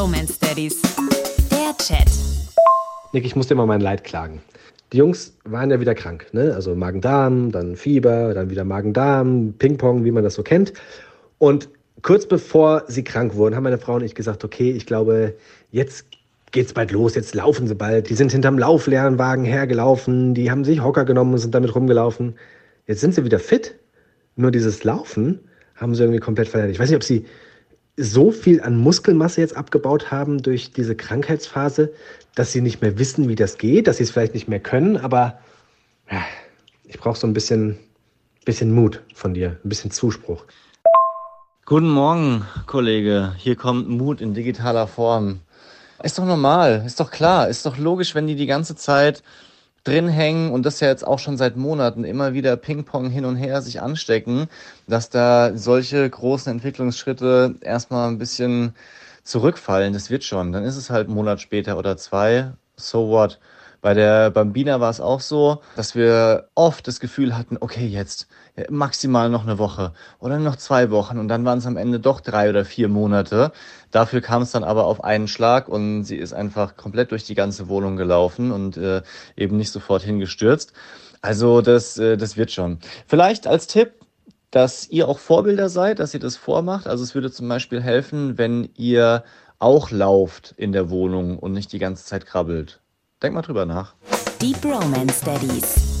Bromance Daddies. Der Chat. Nick, ich muss dir mal mein Leid klagen. Die Jungs waren ja wieder krank, ne? Also Magen-Darm, dann Fieber, dann wieder Magen-Darm, Ping-Pong, wie man das so kennt. Und kurz bevor sie krank wurden, haben meine Frau und ich gesagt, okay, ich glaube, jetzt geht's bald los, jetzt laufen sie bald. Die sind hinterm Lauflernwagen hergelaufen, die haben sich Hocker genommen und sind damit rumgelaufen. Jetzt sind sie wieder fit. Nur dieses Laufen haben sie irgendwie komplett verändert. Ich weiß nicht, ob sie so viel an Muskelmasse jetzt abgebaut haben durch diese Krankheitsphase, dass sie nicht mehr wissen, wie das geht, dass sie es vielleicht nicht mehr können, aber ja, ich brauche so ein bisschen, bisschen Mut von dir, ein bisschen Zuspruch. Guten Morgen, Kollege. Hier kommt Mut in digitaler Form. Ist doch normal, ist doch klar, ist doch logisch, wenn die die ganze Zeit drin hängen und das ja jetzt auch schon seit Monaten immer wieder Ping-Pong hin und her sich anstecken, dass da solche großen Entwicklungsschritte erstmal ein bisschen zurückfallen. Das wird schon. Dann ist es halt einen Monat später oder zwei. So what? Bei der Bambina war es auch so, dass wir oft das Gefühl hatten, okay, jetzt maximal noch eine Woche oder noch zwei Wochen und dann waren es am Ende doch drei oder vier Monate. Dafür kam es dann aber auf einen Schlag und sie ist einfach komplett durch die ganze Wohnung gelaufen und äh, eben nicht sofort hingestürzt. Also das, äh, das wird schon. Vielleicht als Tipp, dass ihr auch Vorbilder seid, dass ihr das vormacht. Also es würde zum Beispiel helfen, wenn ihr auch lauft in der Wohnung und nicht die ganze Zeit krabbelt. Denk mal drüber nach. Deep Romance Daddies.